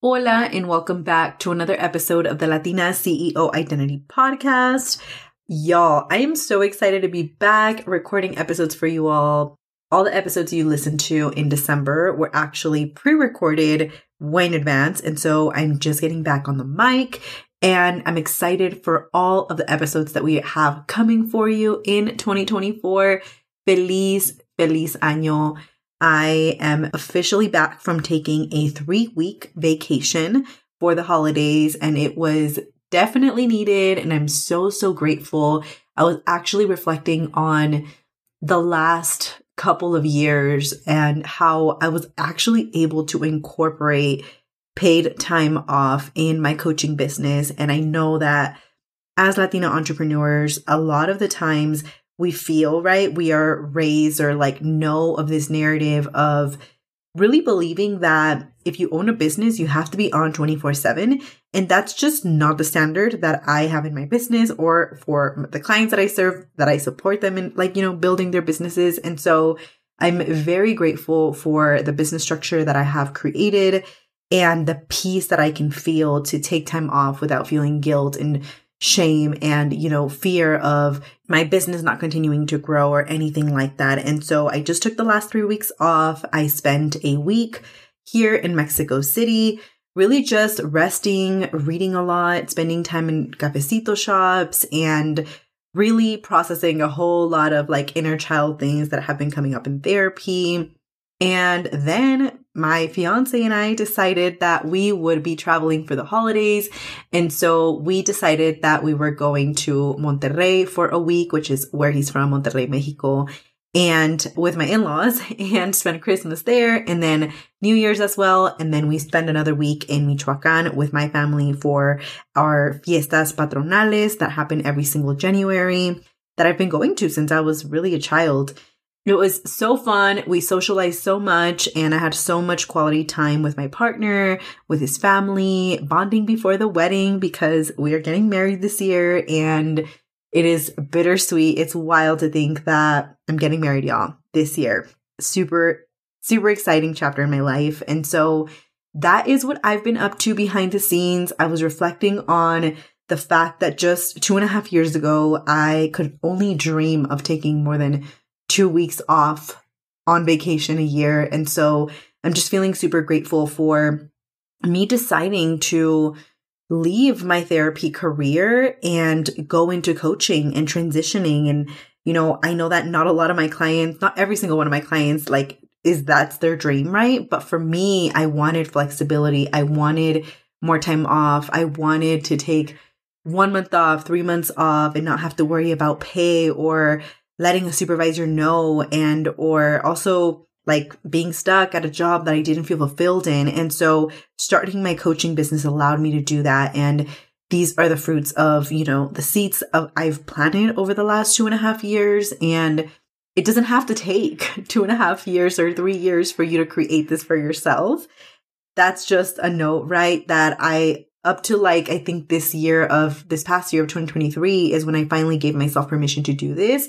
Hola, and welcome back to another episode of the Latina CEO Identity Podcast. Y'all, I am so excited to be back recording episodes for you all. All the episodes you listened to in December were actually pre recorded way in advance. And so I'm just getting back on the mic and I'm excited for all of the episodes that we have coming for you in 2024. Feliz, feliz año. I am officially back from taking a three week vacation for the holidays and it was definitely needed. And I'm so, so grateful. I was actually reflecting on the last couple of years and how I was actually able to incorporate paid time off in my coaching business. And I know that as Latina entrepreneurs, a lot of the times we feel, right? We are raised or like know of this narrative of really believing that if you own a business, you have to be on 24 7. And that's just not the standard that I have in my business or for the clients that I serve, that I support them in like, you know, building their businesses. And so I'm very grateful for the business structure that I have created and the peace that I can feel to take time off without feeling guilt and shame and, you know, fear of my business not continuing to grow or anything like that. And so I just took the last three weeks off. I spent a week here in Mexico City, really just resting, reading a lot, spending time in cafecito shops and really processing a whole lot of like inner child things that have been coming up in therapy. And then my fiance and I decided that we would be traveling for the holidays. And so we decided that we were going to Monterrey for a week, which is where he's from, Monterrey, Mexico, and with my in-laws and spend Christmas there and then New Year's as well. And then we spend another week in Michoacan with my family for our fiestas patronales that happen every single January that I've been going to since I was really a child. It was so fun. We socialized so much and I had so much quality time with my partner, with his family, bonding before the wedding because we are getting married this year and it is bittersweet. It's wild to think that I'm getting married, y'all, this year. Super, super exciting chapter in my life. And so that is what I've been up to behind the scenes. I was reflecting on the fact that just two and a half years ago, I could only dream of taking more than two weeks off on vacation a year. And so I'm just feeling super grateful for me deciding to leave my therapy career and go into coaching and transitioning. And, you know, I know that not a lot of my clients, not every single one of my clients, like, is that's their dream, right? But for me, I wanted flexibility. I wanted more time off. I wanted to take one month off, three months off and not have to worry about pay or letting a supervisor know and or also like being stuck at a job that I didn't feel fulfilled in. And so starting my coaching business allowed me to do that. And these are the fruits of, you know, the seeds of I've planted over the last two and a half years. And it doesn't have to take two and a half years or three years for you to create this for yourself. That's just a note, right? That I up to like I think this year of this past year of 2023 is when I finally gave myself permission to do this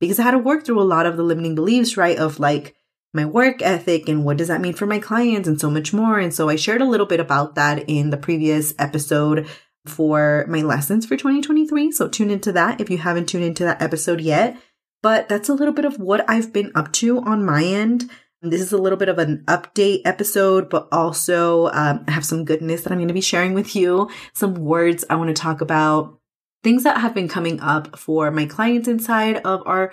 because I had to work through a lot of the limiting beliefs, right? Of like my work ethic and what does that mean for my clients and so much more. And so I shared a little bit about that in the previous episode for my lessons for 2023. So tune into that if you haven't tuned into that episode yet. But that's a little bit of what I've been up to on my end. This is a little bit of an update episode, but also um, I have some goodness that I'm going to be sharing with you, some words I want to talk about, things that have been coming up for my clients inside of our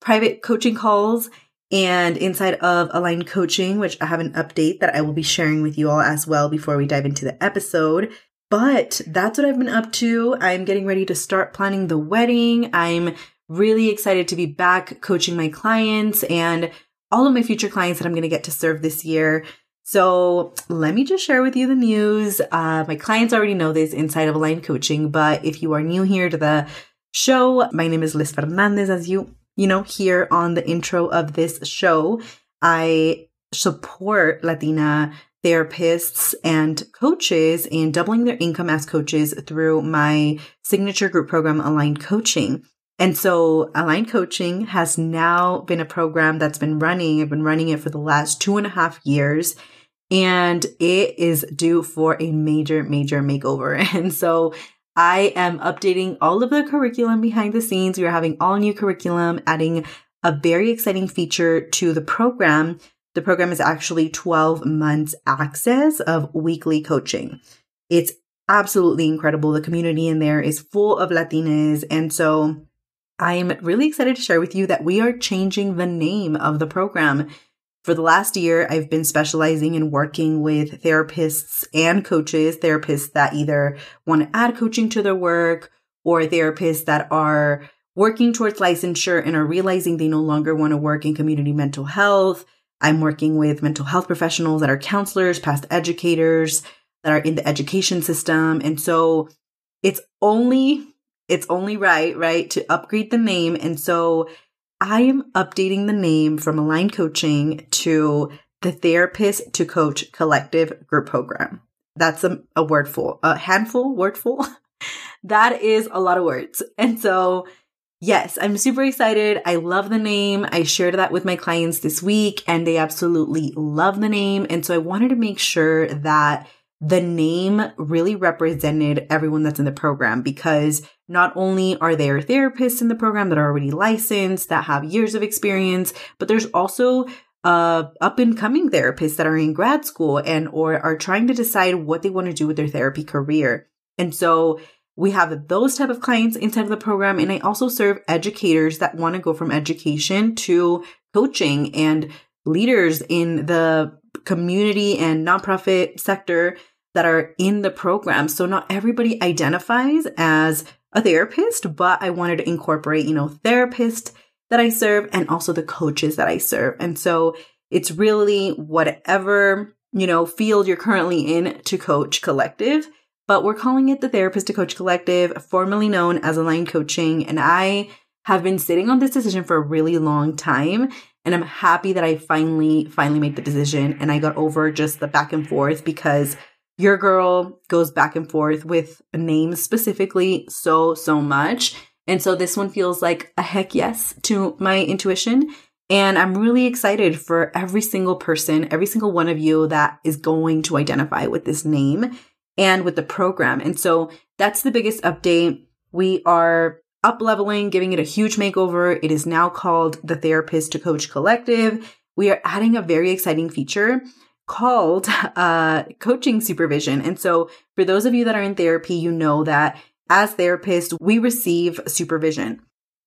private coaching calls and inside of aligned coaching, which I have an update that I will be sharing with you all as well before we dive into the episode. But that's what I've been up to. I'm getting ready to start planning the wedding. I'm really excited to be back coaching my clients and all of my future clients that I'm going to get to serve this year. So let me just share with you the news. Uh, my clients already know this inside of Aligned Coaching, but if you are new here to the show, my name is Liz Fernandez. As you, you know, here on the intro of this show, I support Latina therapists and coaches in doubling their income as coaches through my signature group program, Aligned Coaching. And so Aligned Coaching has now been a program that's been running. I've been running it for the last two and a half years. And it is due for a major, major makeover. And so I am updating all of the curriculum behind the scenes. We are having all new curriculum, adding a very exciting feature to the program. The program is actually 12 months access of weekly coaching. It's absolutely incredible. The community in there is full of Latinas. And so I'm really excited to share with you that we are changing the name of the program. For the last year, I've been specializing in working with therapists and coaches, therapists that either want to add coaching to their work or therapists that are working towards licensure and are realizing they no longer want to work in community mental health. I'm working with mental health professionals that are counselors, past educators that are in the education system. And so it's only it's only right, right, to upgrade the name. And so I am updating the name from Align Coaching to the Therapist to Coach Collective Group Program. That's a, a wordful, a handful, wordful. that is a lot of words. And so, yes, I'm super excited. I love the name. I shared that with my clients this week and they absolutely love the name. And so I wanted to make sure that the name really represented everyone that's in the program because not only are there therapists in the program that are already licensed, that have years of experience, but there's also uh, up and coming therapists that are in grad school and or are trying to decide what they want to do with their therapy career. And so we have those type of clients inside of the program. And I also serve educators that want to go from education to coaching and leaders in the community and nonprofit sector that are in the program. So not everybody identifies as a therapist, but I wanted to incorporate, you know, therapists that I serve and also the coaches that I serve. And so it's really whatever, you know, field you're currently in to coach collective, but we're calling it the therapist to coach collective, formerly known as Align Coaching. And I have been sitting on this decision for a really long time. And I'm happy that I finally, finally made the decision and I got over just the back and forth because your girl goes back and forth with names specifically so, so much. And so this one feels like a heck yes to my intuition. And I'm really excited for every single person, every single one of you that is going to identify with this name and with the program. And so that's the biggest update. We are up leveling, giving it a huge makeover. It is now called the Therapist to Coach Collective. We are adding a very exciting feature called uh, coaching supervision. And so, for those of you that are in therapy, you know that as therapists, we receive supervision.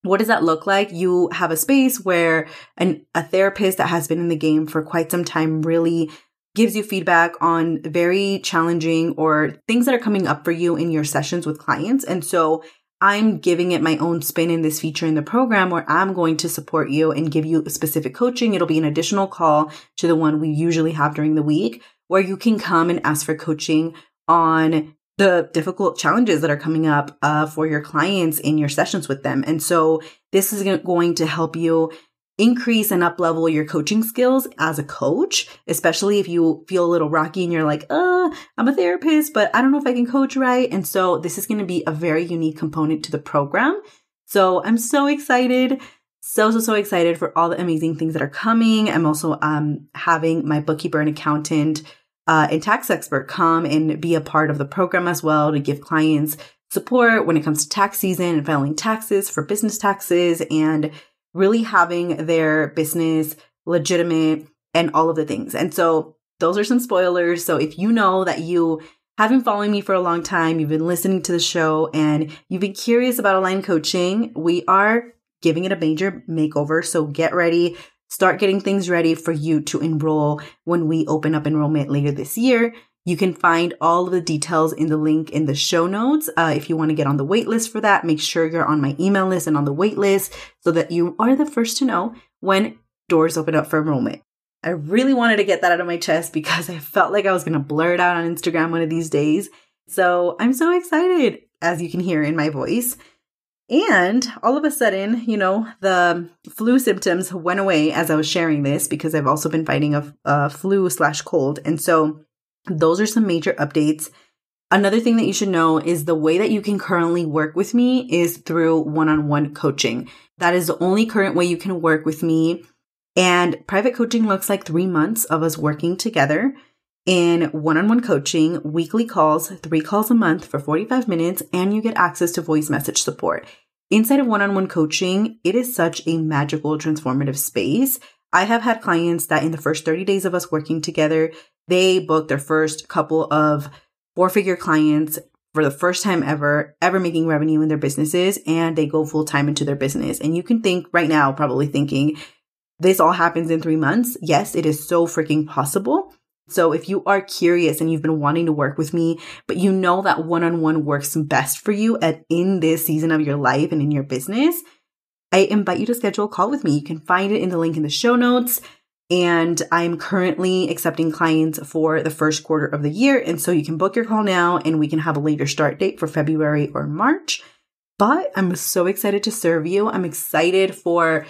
What does that look like? You have a space where an, a therapist that has been in the game for quite some time really gives you feedback on very challenging or things that are coming up for you in your sessions with clients. And so I'm giving it my own spin in this feature in the program where I'm going to support you and give you specific coaching. It'll be an additional call to the one we usually have during the week where you can come and ask for coaching on the difficult challenges that are coming up uh, for your clients in your sessions with them. And so this is going to help you increase and up level your coaching skills as a coach, especially if you feel a little rocky and you're like, uh, I'm a therapist, but I don't know if I can coach right. And so this is going to be a very unique component to the program. So I'm so excited. So, so, so excited for all the amazing things that are coming. I'm also um, having my bookkeeper and accountant uh, and tax expert come and be a part of the program as well to give clients support when it comes to tax season and filing taxes for business taxes and really having their business legitimate and all of the things. And so those are some spoilers. So if you know that you have been following me for a long time, you've been listening to the show and you've been curious about Align coaching, we are giving it a major makeover. So get ready. Start getting things ready for you to enroll when we open up enrollment later this year. You can find all of the details in the link in the show notes. Uh, if you want to get on the wait list for that, make sure you're on my email list and on the wait list so that you are the first to know when doors open up for enrollment. I really wanted to get that out of my chest because I felt like I was going to blur it out on Instagram one of these days. So I'm so excited, as you can hear in my voice. And all of a sudden, you know, the flu symptoms went away as I was sharing this because I've also been fighting a, a flu slash cold. And so those are some major updates. Another thing that you should know is the way that you can currently work with me is through one on one coaching. That is the only current way you can work with me. And private coaching looks like three months of us working together. in one on one coaching, weekly calls, three calls a month for 45 minutes, and you get access to voice message support. Inside of one on one coaching, it is such a magical, transformative space. I have had clients that in the first 30 days of us working together, they booked their first couple of four figure clients for the first time ever, ever making revenue in their businesses, and they go full time into their business. And you can think right now, probably thinking, this all happens in three months. Yes, it is so freaking possible. So if you are curious and you've been wanting to work with me, but you know that one-on-one works best for you at in this season of your life and in your business, I invite you to schedule a call with me. You can find it in the link in the show notes. And I'm currently accepting clients for the first quarter of the year. And so you can book your call now and we can have a later start date for February or March. But I'm so excited to serve you. I'm excited for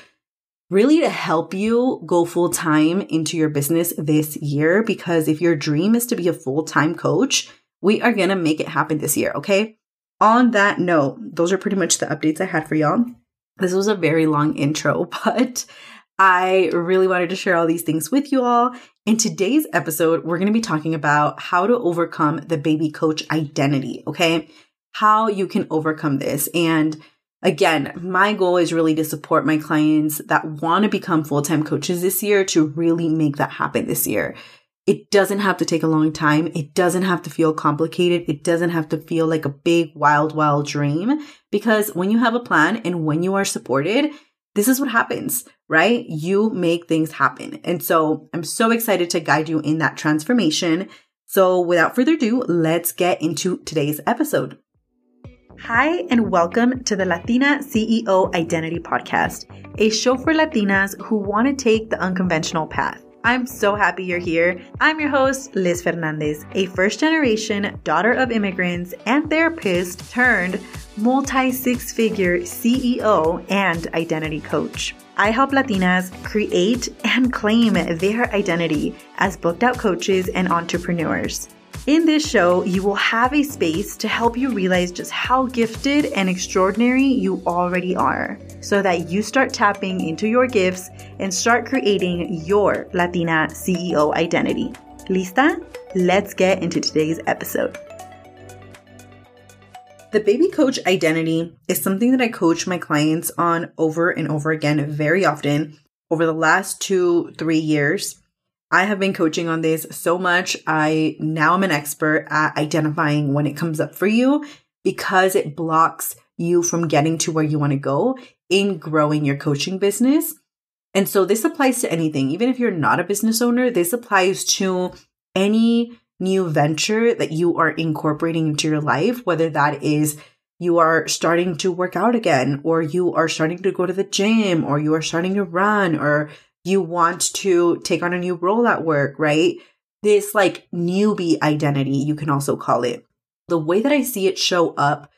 really to help you go full time into your business this year. Because if your dream is to be a full time coach, we are going to make it happen this year. Okay. On that note, those are pretty much the updates I had for y'all. This was a very long intro, but I really wanted to share all these things with you all. In today's episode, we're going to be talking about how to overcome the baby coach identity. Okay. How you can overcome this. And Again, my goal is really to support my clients that want to become full time coaches this year to really make that happen this year. It doesn't have to take a long time. It doesn't have to feel complicated. It doesn't have to feel like a big, wild, wild dream because when you have a plan and when you are supported, this is what happens, right? You make things happen. And so I'm so excited to guide you in that transformation. So without further ado, let's get into today's episode. Hi, and welcome to the Latina CEO Identity Podcast, a show for Latinas who want to take the unconventional path. I'm so happy you're here. I'm your host, Liz Fernandez, a first generation daughter of immigrants and therapist turned multi six figure CEO and identity coach. I help Latinas create and claim their identity as booked out coaches and entrepreneurs. In this show, you will have a space to help you realize just how gifted and extraordinary you already are so that you start tapping into your gifts and start creating your Latina CEO identity. Lista? Let's get into today's episode. The baby coach identity is something that I coach my clients on over and over again very often over the last two, three years. I have been coaching on this so much. I now am an expert at identifying when it comes up for you because it blocks you from getting to where you want to go in growing your coaching business. And so this applies to anything. Even if you're not a business owner, this applies to any new venture that you are incorporating into your life, whether that is you are starting to work out again, or you are starting to go to the gym, or you are starting to run, or you want to take on a new role at work, right? This like newbie identity, you can also call it. The way that I see it show up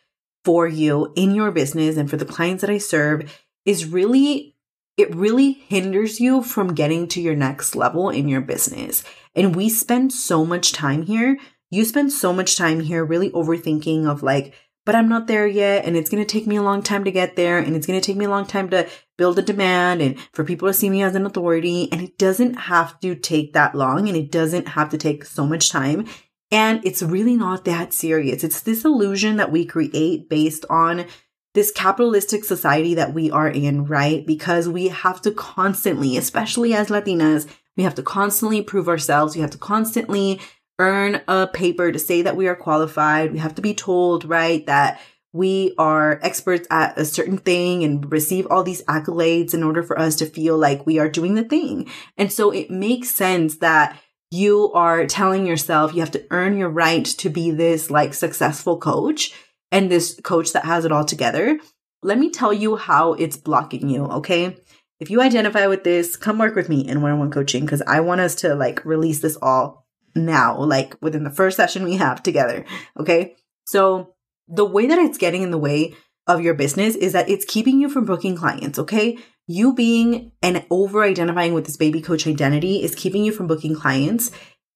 for you in your business and for the clients that I serve is really, it really hinders you from getting to your next level in your business. And we spend so much time here. You spend so much time here really overthinking of like, but I'm not there yet. And it's going to take me a long time to get there. And it's going to take me a long time to build a demand and for people to see me as an authority. And it doesn't have to take that long and it doesn't have to take so much time. And it's really not that serious. It's this illusion that we create based on this capitalistic society that we are in, right? Because we have to constantly, especially as Latinas, we have to constantly prove ourselves. We have to constantly earn a paper to say that we are qualified. We have to be told, right, that we are experts at a certain thing and receive all these accolades in order for us to feel like we are doing the thing. And so it makes sense that you are telling yourself you have to earn your right to be this like successful coach and this coach that has it all together. Let me tell you how it's blocking you, okay? If you identify with this, come work with me in one-on-one coaching because I want us to like release this all now, like within the first session we have together. Okay. So the way that it's getting in the way of your business is that it's keeping you from booking clients. Okay. You being and over identifying with this baby coach identity is keeping you from booking clients.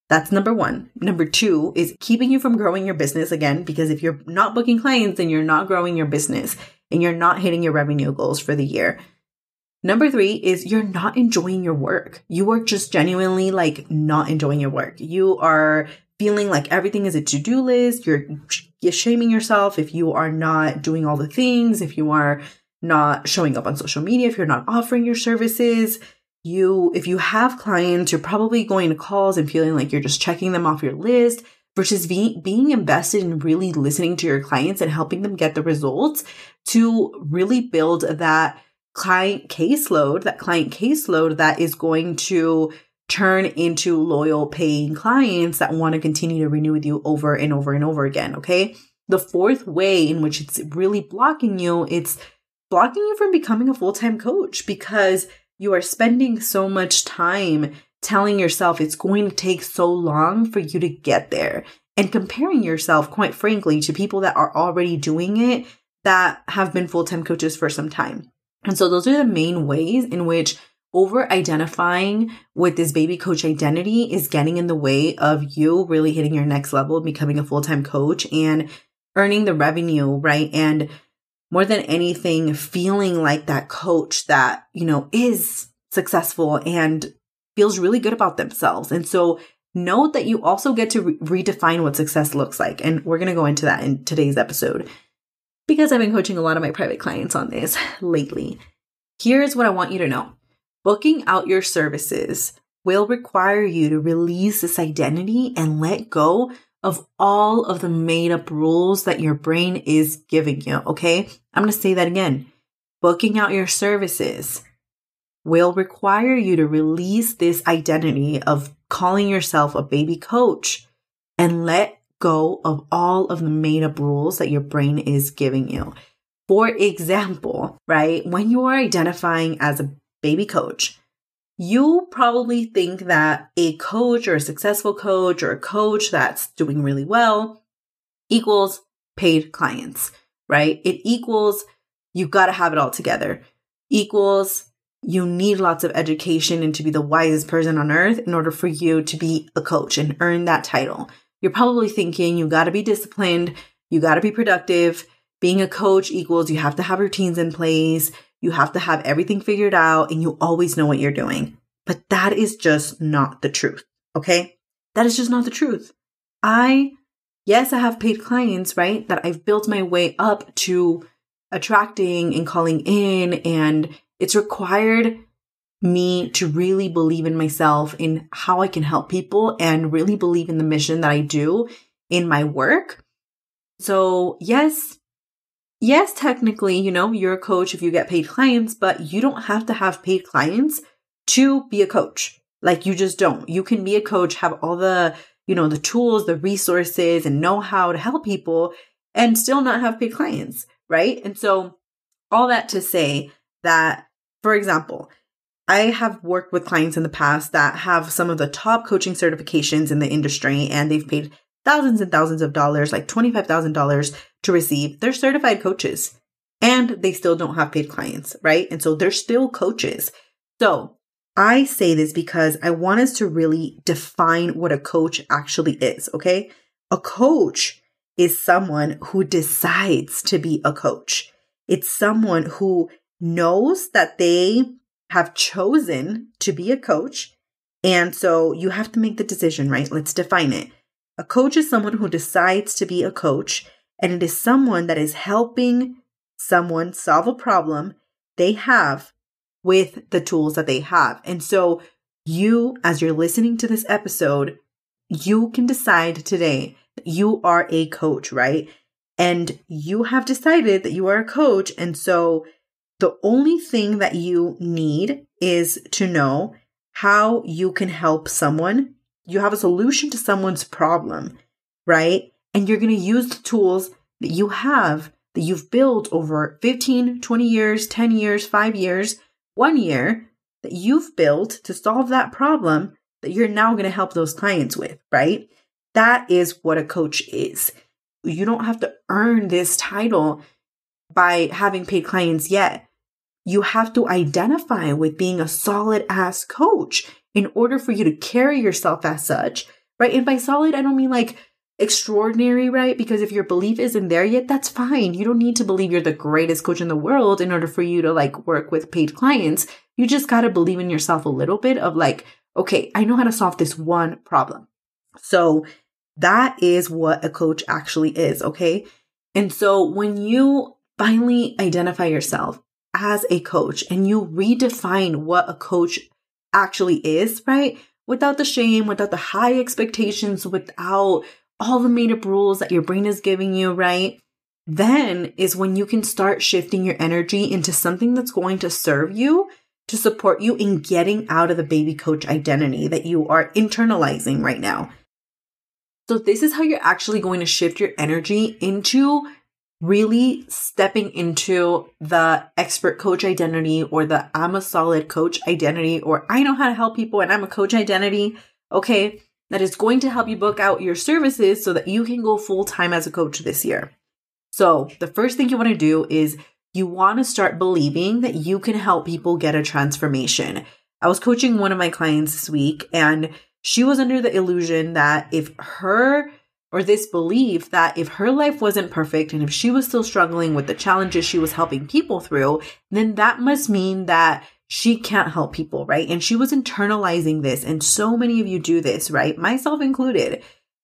That's number one. Number two is keeping you from growing your business again, because if you're not booking clients, then you're not growing your business and you're not hitting your revenue goals for the year. Number three is you're not enjoying your work. You are just genuinely like not enjoying your work. You are feeling like everything is a to-do list. You're, you're shaming yourself if you are not doing all the things, if you are not showing up on social media, if you're not offering your services. You, if you have clients, you're probably going to calls and feeling like you're just checking them off your list versus being, being invested in really listening to your clients and helping them get the results to really build that client caseload, that client caseload that is going to turn into loyal paying clients that want to continue to renew with you over and over and over again. Okay. The fourth way in which it's really blocking you, it's blocking you from becoming a full time coach because you are spending so much time telling yourself it's going to take so long for you to get there and comparing yourself, quite frankly, to people that are already doing it that have been full time coaches for some time. And so those are the main ways in which over identifying with this baby coach identity is getting in the way of you really hitting your next level, becoming a full time coach and earning the revenue, right? And more than anything, feeling like that coach that, you know, is successful and feels really good about themselves. And so note that you also get to re- redefine what success looks like. And we're going to go into that in today's episode because I've been coaching a lot of my private clients on this lately. Here's what I want you to know booking out your services will require you to release this identity and let go of all of the made up rules that your brain is giving you. Okay. I'm going to say that again. Booking out your services will require you to release this identity of calling yourself a baby coach and let go of all of the made up rules that your brain is giving you. For example, right, when you are identifying as a baby coach, you probably think that a coach or a successful coach or a coach that's doing really well equals paid clients, right? It equals you've got to have it all together, equals you need lots of education and to be the wisest person on earth in order for you to be a coach and earn that title. You're probably thinking you got to be disciplined, you got to be productive. Being a coach equals you have to have routines in place, you have to have everything figured out, and you always know what you're doing. But that is just not the truth. Okay. That is just not the truth. I, yes, I have paid clients, right? That I've built my way up to attracting and calling in. And it's required me to really believe in myself, in how I can help people, and really believe in the mission that I do in my work. So, yes, yes, technically, you know, you're a coach if you get paid clients, but you don't have to have paid clients to be a coach. Like, you just don't. You can be a coach, have all the, you know, the tools, the resources, and know how to help people and still not have paid clients, right? And so, all that to say that, for example, I have worked with clients in the past that have some of the top coaching certifications in the industry and they've paid thousands and thousands of dollars, like $25,000 to receive. They're certified coaches and they still don't have paid clients, right? And so they're still coaches. So I say this because I want us to really define what a coach actually is, okay? A coach is someone who decides to be a coach. It's someone who knows that they have chosen to be a coach. And so you have to make the decision, right? Let's define it. A coach is someone who decides to be a coach, and it is someone that is helping someone solve a problem they have with the tools that they have. And so you, as you're listening to this episode, you can decide today that you are a coach, right? And you have decided that you are a coach. And so the only thing that you need is to know how you can help someone. You have a solution to someone's problem, right? And you're going to use the tools that you have that you've built over 15, 20 years, 10 years, five years, one year that you've built to solve that problem that you're now going to help those clients with, right? That is what a coach is. You don't have to earn this title by having paid clients yet you have to identify with being a solid ass coach in order for you to carry yourself as such, right? And by solid, I don't mean like extraordinary, right? Because if your belief isn't there yet, that's fine. You don't need to believe you're the greatest coach in the world in order for you to like work with paid clients. You just got to believe in yourself a little bit of like, okay, I know how to solve this one problem. So that is what a coach actually is. Okay. And so when you finally identify yourself as a coach and you redefine what a coach actually is, right? Without the shame, without the high expectations, without all the made up rules that your brain is giving you, right? Then is when you can start shifting your energy into something that's going to serve you to support you in getting out of the baby coach identity that you are internalizing right now. So, this is how you're actually going to shift your energy into really stepping into the expert coach identity or the I'm a solid coach identity or I know how to help people and I'm a coach identity. Okay. That is going to help you book out your services so that you can go full time as a coach this year. So, the first thing you want to do is you want to start believing that you can help people get a transformation. I was coaching one of my clients this week and she was under the illusion that if her or this belief that if her life wasn't perfect and if she was still struggling with the challenges she was helping people through, then that must mean that she can't help people, right? And she was internalizing this. And so many of you do this, right? Myself included.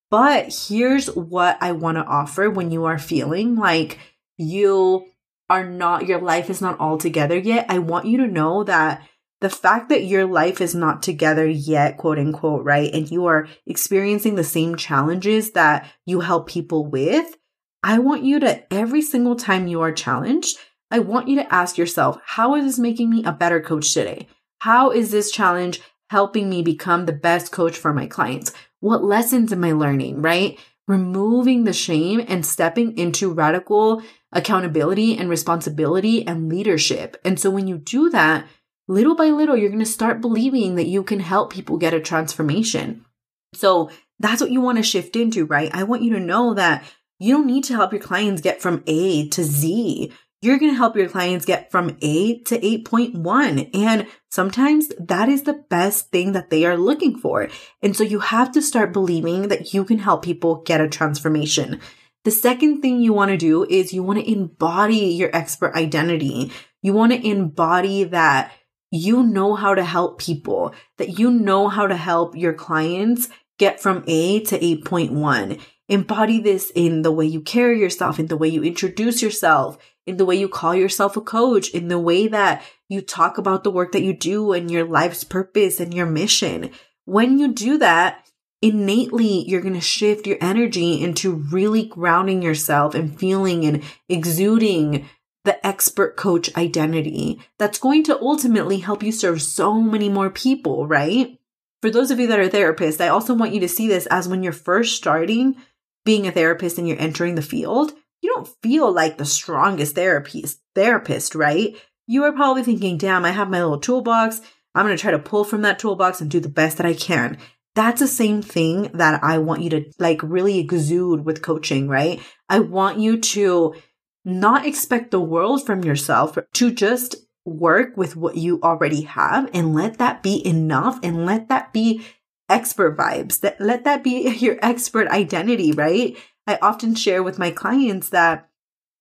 But here's what I want to offer when you are feeling like you are not, your life is not all together yet. I want you to know that the fact that your life is not together yet, quote unquote, right? And you are experiencing the same challenges that you help people with. I want you to, every single time you are challenged, I want you to ask yourself, how is this making me a better coach today? How is this challenge helping me become the best coach for my clients? What lessons am I learning, right? Removing the shame and stepping into radical accountability and responsibility and leadership. And so when you do that, little by little, you're going to start believing that you can help people get a transformation. So that's what you want to shift into, right? I want you to know that you don't need to help your clients get from A to Z. You're going to help your clients get from A to 8.1. And sometimes that is the best thing that they are looking for. And so you have to start believing that you can help people get a transformation. The second thing you want to do is you want to embody your expert identity. You want to embody that you know how to help people, that you know how to help your clients get from A to 8.1. Embody this in the way you carry yourself, in the way you introduce yourself, in the way you call yourself a coach, in the way that you talk about the work that you do and your life's purpose and your mission. When you do that, innately you're going to shift your energy into really grounding yourself and feeling and exuding the expert coach identity that's going to ultimately help you serve so many more people, right? For those of you that are therapists, I also want you to see this as when you're first starting being a therapist and you're entering the field, you don't feel like the strongest therapist, therapist, right? You are probably thinking, damn, I have my little toolbox. I'm going to try to pull from that toolbox and do the best that I can. That's the same thing that I want you to like really exude with coaching, right? I want you to not expect the world from yourself to just work with what you already have and let that be enough and let that be expert vibes that let that be your expert identity right i often share with my clients that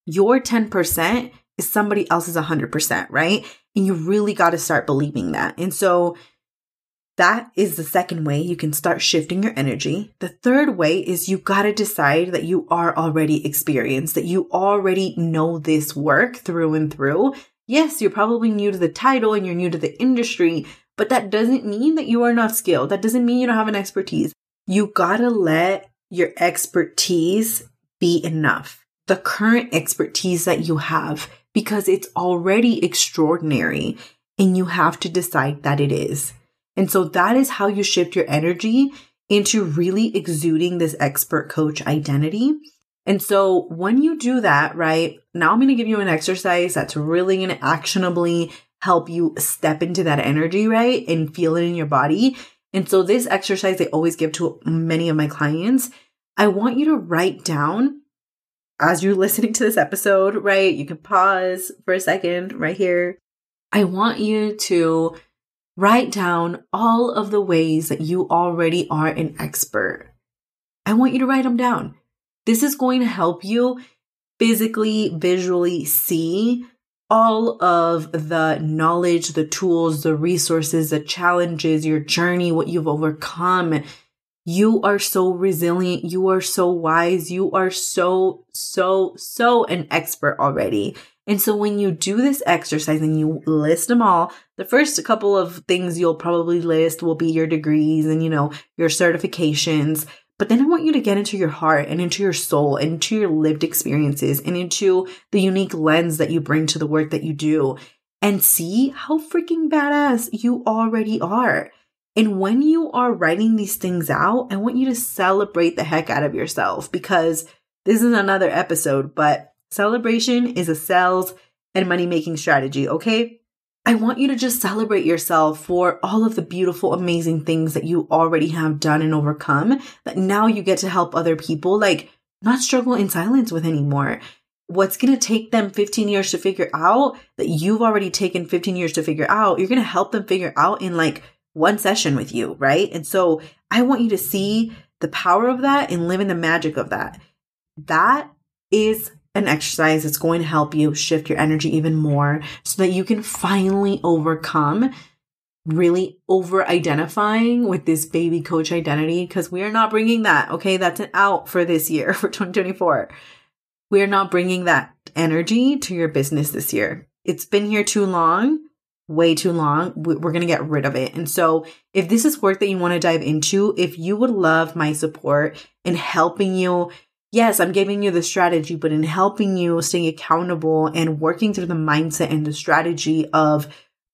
your 10% is somebody else's 100% right and you really got to start believing that and so that is the second way you can start shifting your energy. The third way is you got to decide that you are already experienced, that you already know this work through and through. Yes, you're probably new to the title and you're new to the industry, but that doesn't mean that you are not skilled. That doesn't mean you don't have an expertise. You got to let your expertise be enough. The current expertise that you have, because it's already extraordinary and you have to decide that it is. And so that is how you shift your energy into really exuding this expert coach identity. And so when you do that, right, now I'm going to give you an exercise that's really going to actionably help you step into that energy, right, and feel it in your body. And so this exercise I always give to many of my clients. I want you to write down as you're listening to this episode, right? You can pause for a second right here. I want you to Write down all of the ways that you already are an expert. I want you to write them down. This is going to help you physically, visually see all of the knowledge, the tools, the resources, the challenges, your journey, what you've overcome. You are so resilient. You are so wise. You are so, so, so an expert already. And so when you do this exercise and you list them all, the first couple of things you'll probably list will be your degrees and, you know, your certifications. But then I want you to get into your heart and into your soul and into your lived experiences and into the unique lens that you bring to the work that you do and see how freaking badass you already are. And when you are writing these things out, I want you to celebrate the heck out of yourself because this is another episode, but Celebration is a sales and money making strategy, okay? I want you to just celebrate yourself for all of the beautiful, amazing things that you already have done and overcome that now you get to help other people, like not struggle in silence with anymore. What's going to take them 15 years to figure out that you've already taken 15 years to figure out, you're going to help them figure out in like one session with you, right? And so I want you to see the power of that and live in the magic of that. That is an exercise that's going to help you shift your energy even more so that you can finally overcome really over identifying with this baby coach identity because we are not bringing that. Okay. That's an out for this year, for 2024. We are not bringing that energy to your business this year. It's been here too long, way too long. We're going to get rid of it. And so if this is work that you want to dive into, if you would love my support in helping you yes, I'm giving you the strategy, but in helping you staying accountable and working through the mindset and the strategy of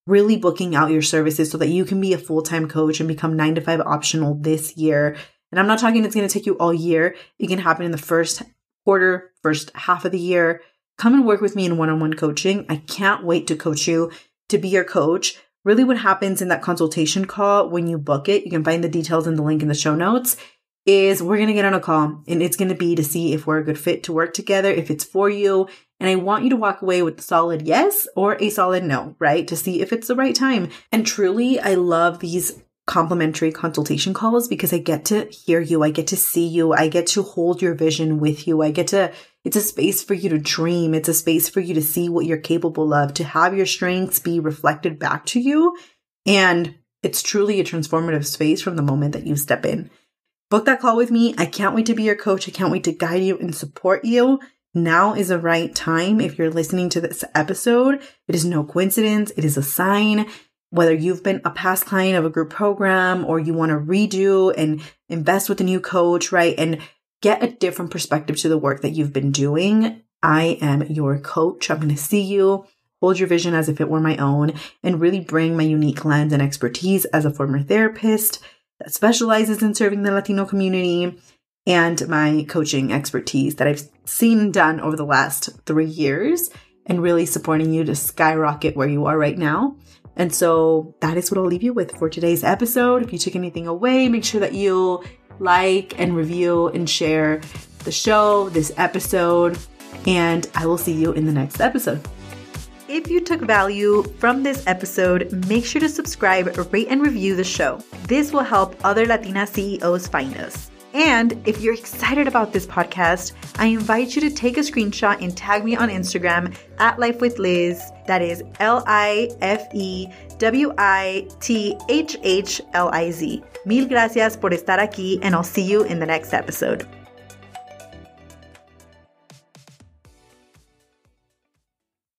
really booking out your services so that you can be a full time coach and become nine to five optional this year. And I'm not talking it's going to take you all year. It can happen in the first quarter, first half of the year. Come and work with me in one on one coaching. I can't wait to coach you, to be your coach. Really, what happens in that consultation call when you book it, you can find the details in the link in the show notes is we're going to get on a call and it's going to be to see if we're a good fit to work together, if it's for you. And I want you to walk away with a solid yes or a solid no, right? To see if it's the right time. And truly, I love these complimentary consultation calls because I get to hear you. I get to see you. I get to hold your vision with you. I get to, it's a space for you to dream. It's a space for you to see what you're capable of, to have your strengths be reflected back to you. And it's truly a transformative space from the moment that you step in. Book that call with me. I can't wait to be your coach. I can't wait to guide you and support you. Now is the right time. If you're listening to this episode, it is no coincidence. It is a sign. Whether you've been a past client of a group program or you want to redo and invest with a new coach, right? And get a different perspective to the work that you've been doing. I am your coach. I'm going to see you, hold your vision as if it were my own, and really bring my unique lens and expertise as a former therapist that specializes in serving the Latino community and my coaching expertise that I've seen done over the last three years and really supporting you to skyrocket where you are right now. And so that is what I'll leave you with for today's episode. If you took anything away, make sure that you like and review and share the show, this episode, and I will see you in the next episode. If you took value from this episode, make sure to subscribe, rate, and review the show. This will help other Latina CEOs find us. And if you're excited about this podcast, I invite you to take a screenshot and tag me on Instagram at Life with Liz. That is L I F E W I T H H L I Z. Mil gracias por estar aquí, and I'll see you in the next episode.